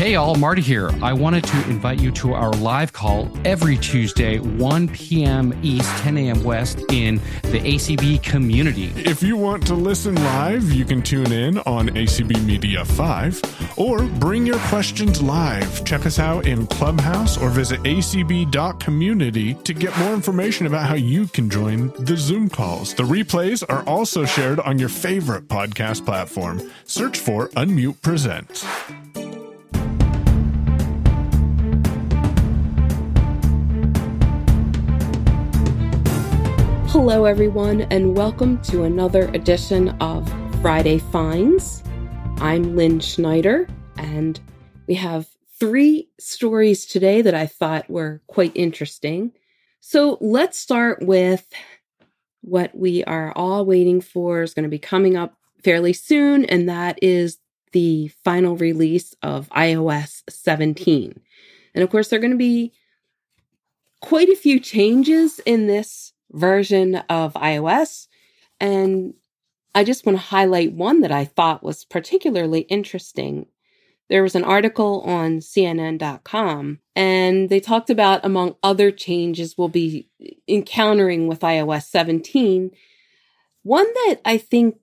Hey, all, Marty here. I wanted to invite you to our live call every Tuesday, 1 p.m. East, 10 a.m. West, in the ACB community. If you want to listen live, you can tune in on ACB Media 5 or bring your questions live. Check us out in Clubhouse or visit acb.community to get more information about how you can join the Zoom calls. The replays are also shared on your favorite podcast platform. Search for Unmute Presents. Hello, everyone, and welcome to another edition of Friday Finds. I'm Lynn Schneider, and we have three stories today that I thought were quite interesting. So let's start with what we are all waiting for is going to be coming up fairly soon, and that is the final release of iOS 17. And of course, there are going to be quite a few changes in this version of iOS. And I just want to highlight one that I thought was particularly interesting. There was an article on CNN.com, and they talked about, among other changes we'll be encountering with iOS 17, one that I think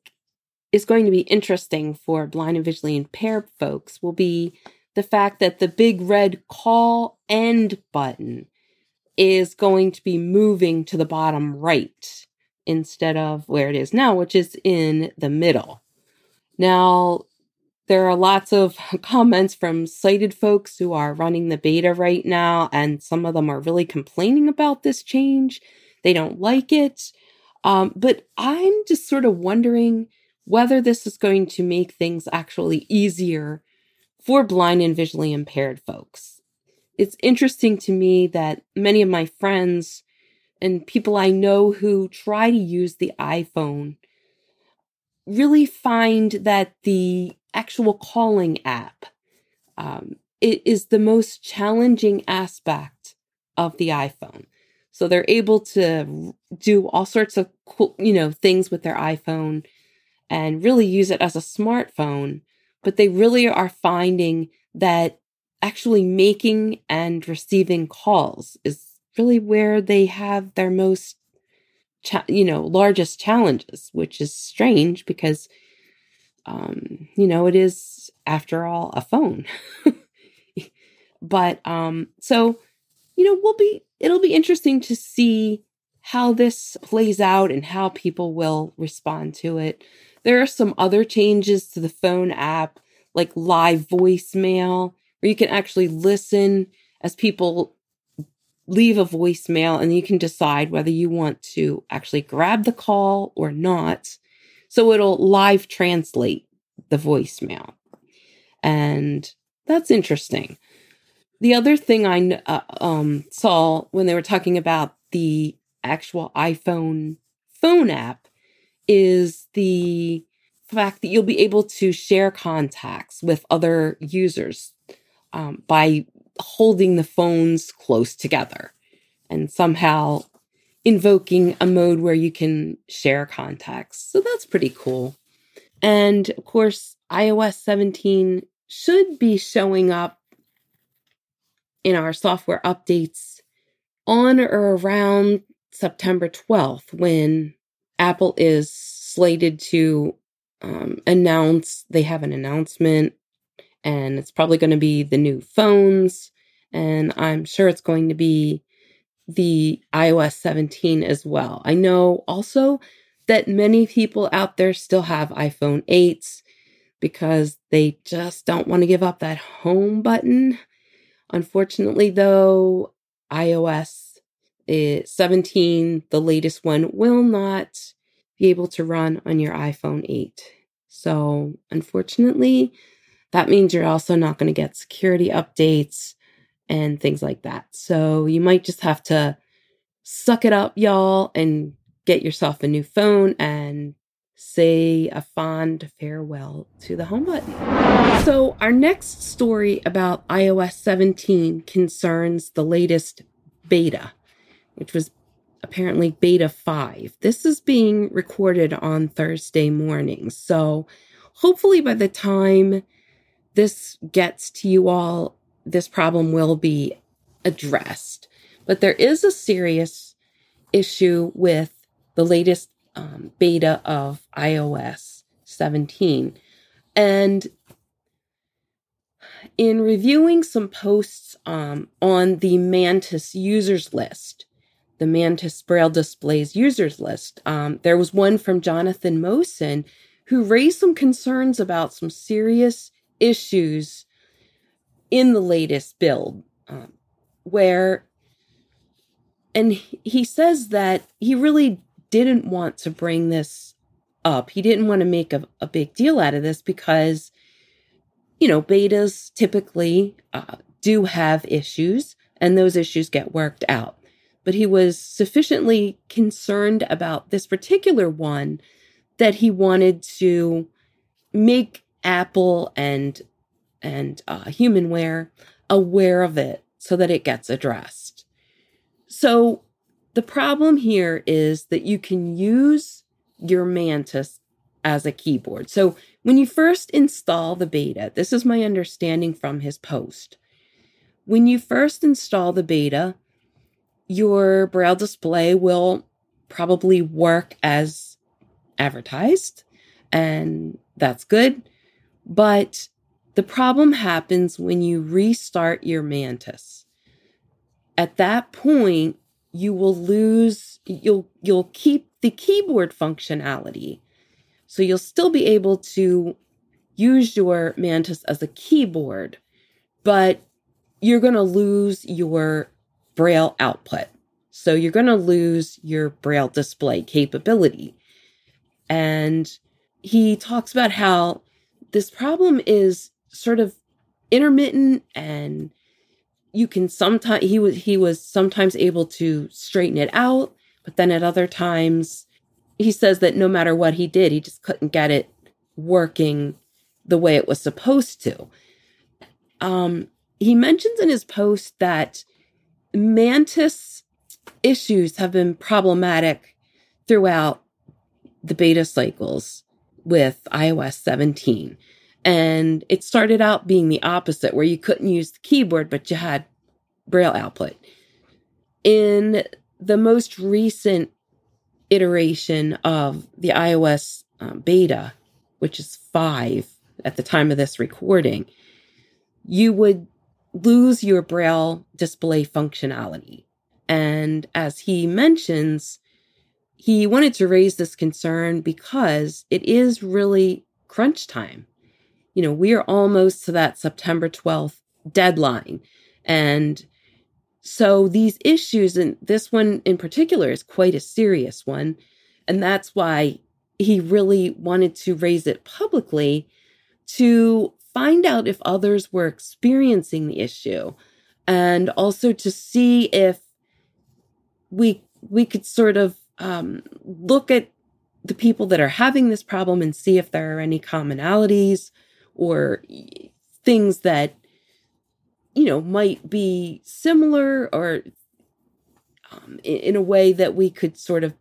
is going to be interesting for blind and visually impaired folks will be the fact that the big red call end button is going to be moving to the bottom right instead of where it is now, which is in the middle. Now, there are lots of comments from sighted folks who are running the beta right now, and some of them are really complaining about this change. They don't like it. Um, but I'm just sort of wondering whether this is going to make things actually easier for blind and visually impaired folks it's interesting to me that many of my friends and people I know who try to use the iPhone really find that the actual calling app um, is the most challenging aspect of the iPhone. So they're able to do all sorts of cool, you know, things with their iPhone and really use it as a smartphone, but they really are finding that actually making and receiving calls is really where they have their most cha- you know largest challenges which is strange because um you know it is after all a phone. But um so you know we'll be it'll be interesting to see how this plays out and how people will respond to it. There are some other changes to the phone app like live voicemail where you can actually listen as people leave a voicemail and you can decide whether you want to actually grab the call or not. So it'll live translate the voicemail. And that's interesting. The other thing I uh, um, saw when they were talking about the actual iPhone phone app is the fact that you'll be able to share contacts with other users um, by holding the phones close together and somehow invoking a mode where you can share contacts. So that's pretty cool. And of course, iOS 17 should be showing up in our software updates on or around September 12th when Apple is slated to um, announce, they have an announcement and it's probably going to be the new phones and I'm sure it's going to be the iOS 17 as well. I know also that many people out there still have iPhone 8s because they just don't want to give up that home button. Unfortunately, though, iOS eh, 17, the latest one, will not be able to run on your iPhone 8. So, unfortunately, that means you're also not going to get security updates and things like that. So you might just have to suck it up, y'all, and get yourself a new phone and say a fond farewell to the home button. So, our next story about iOS 17 concerns the latest beta, which was apparently beta 5. This is being recorded on Thursday morning. So, hopefully, by the time this gets to you all, this problem will be addressed. But there is a serious issue with the latest um, beta of iOS 17. And in reviewing some posts um, on the Mantis users list, the Mantis Braille Displays users list, um, there was one from Jonathan Mosen who raised some concerns about some serious issues in the latest build, um, where, and he says that he really didn't want to bring this up. He didn't want to make a, a big deal out of this because, you know, betas typically uh, do have issues and those issues get worked out. But he was sufficiently concerned about this particular one that he wanted to make Apple and and uh, Humanware aware of it so that it gets addressed. So the problem here is that you can use your Mantis as a keyboard. So when you first install the beta, this is my understanding from his post. When you first install the beta, your Braille display will probably work as advertised, and that's good. But the problem happens when you restart your Mantis. At that point, you will lose you'll you'll keep the keyboard functionality. So you'll still be able to use your mantis as a keyboard but you're going to lose your braille output. So you're going to lose your braille display capability. And he talks about how this problem is sort of intermittent and you can sometimes he was he was sometimes able to straighten it out but then at other times he says that no matter what he did he just couldn't get it working the way it was supposed to. Um he mentions in his post that mantis issues have been problematic throughout the beta cycles with iOS 17 and it started out being the opposite, where you couldn't use the keyboard, but you had braille output. In the most recent iteration of the iOS um, beta, which is five at the time of this recording, you would lose your braille display functionality. And as he mentions, he wanted to raise this concern because it is really crunch time you know, we are almost to that September 12th deadline. And so these issues, and this one in particular is quite a serious one. And that's why he really wanted to raise it publicly to find out if others were experiencing the issue and also to see if we we could sort of um, look at the people that are having this problem and see if there are any commonalities or things that you know might be similar or um, in, a way that we could sort of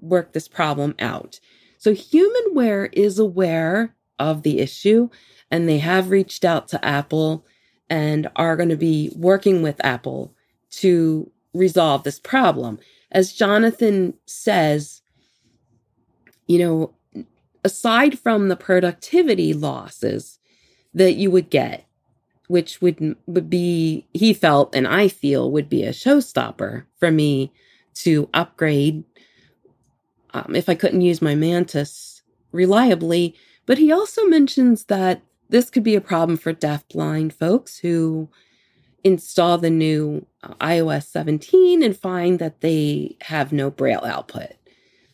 work this problem out. So Humanware is aware of the issue and they have reached out to Apple and are going to be working with Apple to resolve this problem. As Jonathan says, you know, aside from the productivity losses that you would get, which would would be he felt and I feel would be a showstopper for me to upgrade um, if I couldn't use my Mantis reliably. But he also mentions that this could be a problem for deafblind folks who install the new uh, iOS 17 and find that they have no braille output.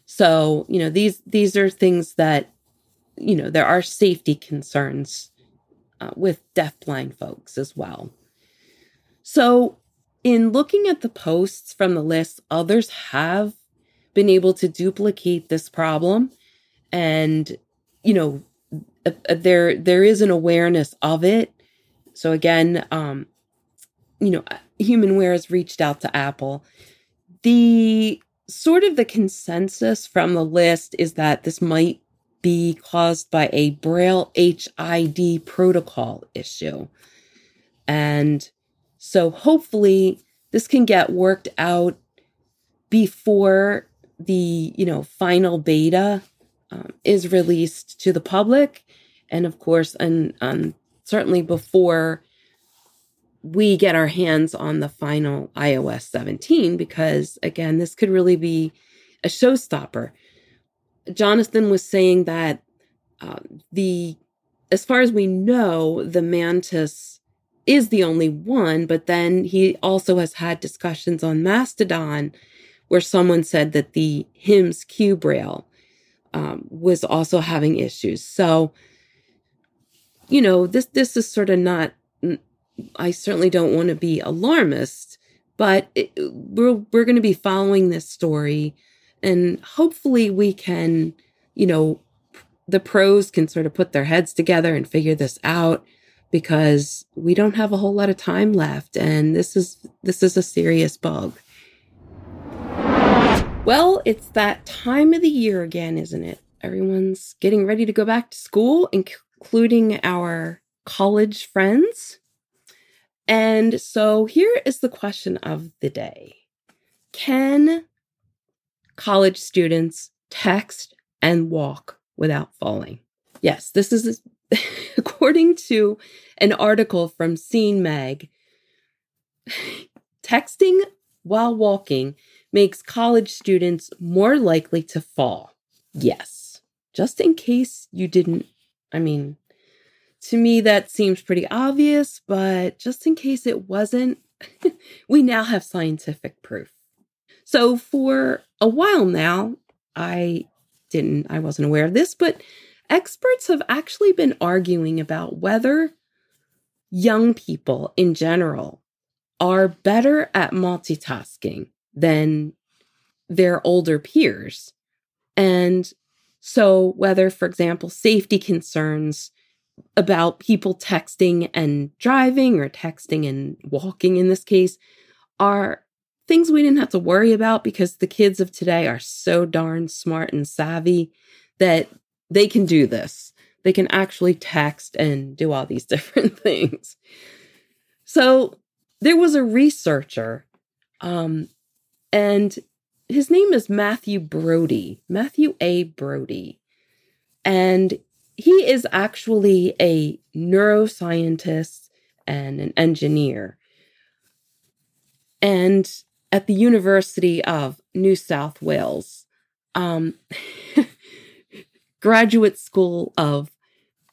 So, you know, these these are things that you know, there are safety concerns uh, with deafblind folks as well. So, in looking at the posts from the list, others have been able to duplicate this problem and you know uh, uh, there there is an awareness of it so again um you know humanware has reached out to apple the sort of the consensus from the list is that this might be caused by a Braille HID protocol issue. And so hopefully this can get worked out before the, you know, final beta um, is released to the public. And of course, and um, certainly before we get our hands on the final iOS 17, because again, this could really be a showstopper. Jonathan was saying that uh, the, as far as we know, the Mantis is the only one, but then he also has had discussions on Mastodon where someone said that the HIMS QBraille um, was also having issues. So, you know, this this is sort of not. I certainly don't want to be alarmist, but it, we're we're going to be following this story, and hopefully we can, you know, the pros can sort of put their heads together and figure this out because we don't have a whole lot of time left, and this is this is a serious bug. Well, it's that time of the year again, isn't it? Everyone's getting ready to go back to school, including our college friends. And so here is the question of the day Can college students text and walk without falling? Yes, this is according to an article from Scene Mag. Texting while walking makes college students more likely to fall. Yes, just in case you didn't. I mean, to me, that seems pretty obvious, but just in case it wasn't, we now have scientific proof. So, for a while now, I didn't, I wasn't aware of this, but experts have actually been arguing about whether young people in general are better at multitasking than their older peers. And so, whether, for example, safety concerns about people texting and driving or texting and walking in this case are things we didn't have to worry about because the kids of today are so darn smart and savvy that they can do this. They can actually text and do all these different things. So there was a researcher um, and his name is Matthew Brodie, Matthew A. Brodie. And he is actually a neuroscientist and an engineer. And at the University of New South Wales, um, Graduate School of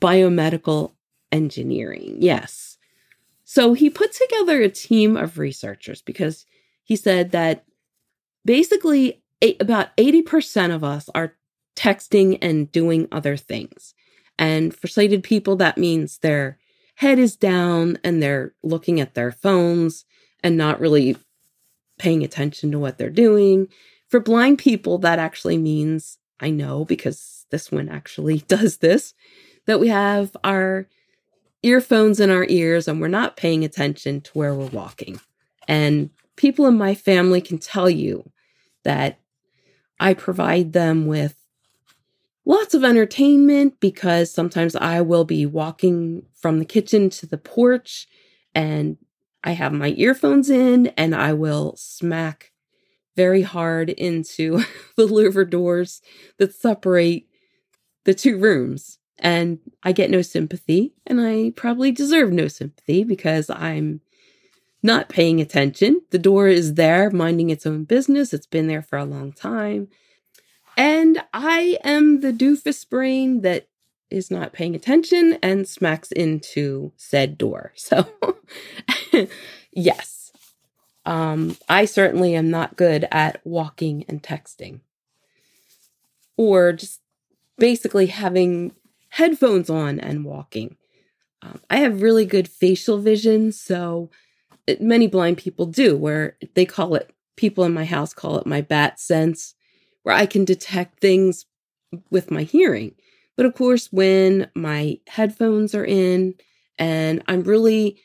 Biomedical Engineering. Yes. So he put together a team of researchers because he said that basically eight, about 80% of us are texting and doing other things. And for sighted people, that means their head is down and they're looking at their phones and not really paying attention to what they're doing. For blind people, that actually means, I know because this one actually does this, that we have our earphones in our ears and we're not paying attention to where we're walking. And people in my family can tell you that I provide them with lots of entertainment because sometimes I will be walking from the kitchen to the porch and I have my earphones in and I will smack very hard into the louver doors that separate the two rooms. And I get no sympathy, and I probably deserve no sympathy because I'm not paying attention. The door is there, minding its own business. It's been there for a long time. And I am the doofus brain that is not paying attention and smacks into said door. So, yes, um, I certainly am not good at walking and texting or just basically having headphones on and walking. Um, I have really good facial vision, so many blind people do, where they call it, people in my house call it my bat sense, where I can detect things with my hearing. But of course, when my headphones are in and I'm really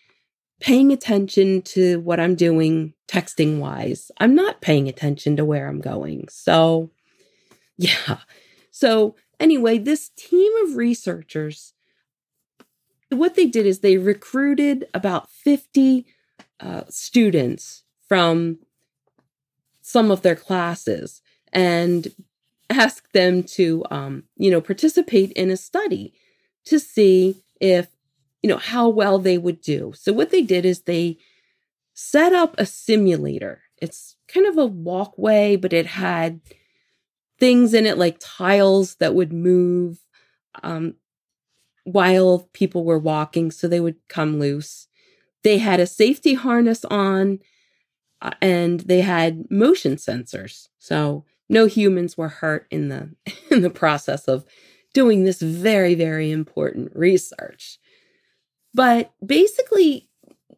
paying attention to what I'm doing texting wise, I'm not paying attention to where I'm going. So, yeah. So, anyway, this team of researchers, what they did is they recruited about 50 uh, students from some of their classes and asked them to, um, you know, participate in a study to see if, you know, how well they would do. So what they did is they set up a simulator. It's kind of a walkway, but it had things in it like tiles that would move um, while people were walking, so they would come loose. They had a safety harness on uh, and they had motion sensors. So no humans were hurt in the in the process of doing this very very important research. But basically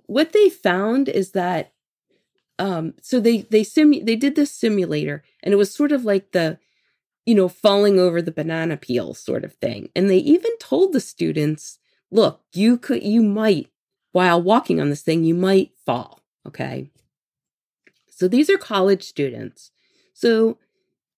what they found is that um so they they simu- they did this simulator and it was sort of like the you know falling over the banana peel sort of thing. And they even told the students, look, you could you might while walking on this thing you might fall, okay? So these are college students. So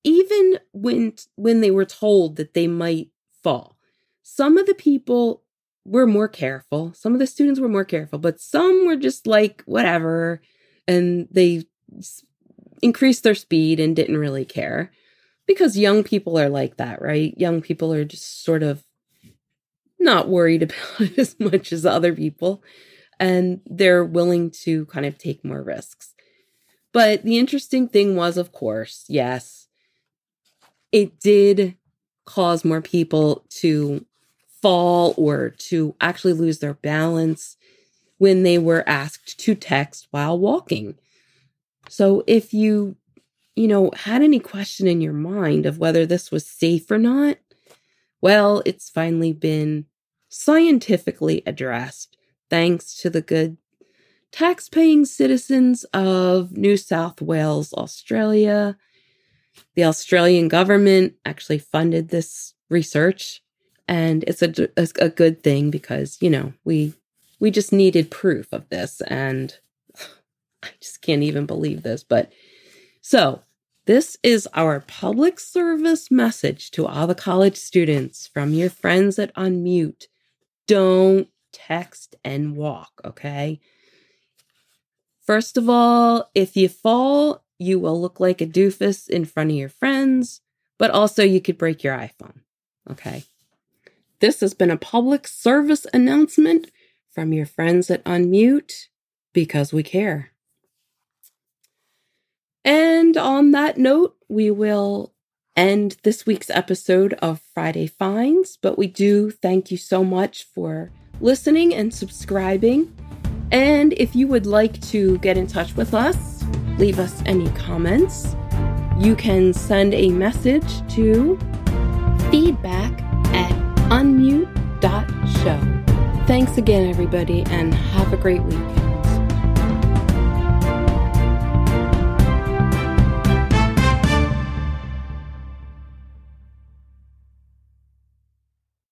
even when when they were told that they might fall, some of the people were more careful. Some of the students were more careful, but some were just like whatever and they increased their speed and didn't really care because young people are like that, right? Young people are just sort of not worried about it as much as other people and they're willing to kind of take more risks. But the interesting thing was, of course, yes, it did cause more people to fall or to actually lose their balance when they were asked to text while walking. So if you, you know, had any question in your mind of whether this was safe or not, well, it's finally been scientifically addressed thanks to the good tax-paying citizens of New South Wales, Australia. The Australian government actually funded this research and it's a, a, a, good thing because you know we we just needed proof of this and i just can't even believe this but so this is our public service message to all the college students from your friends at unmute. Don't text and walk okay? First of all, if you fall, you will look like a doofus in front of your friends, but also you could break your iPhone. Okay. This has been a public service announcement from your friends at Unmute because we care. And on that note, we will end this week's episode of Friday Finds, but we do thank you so much for listening and subscribing. And if you would like to get in touch with us, leave us any comments, you can send a message to feedback at unmute.show. Thanks again, everybody, and have a great week.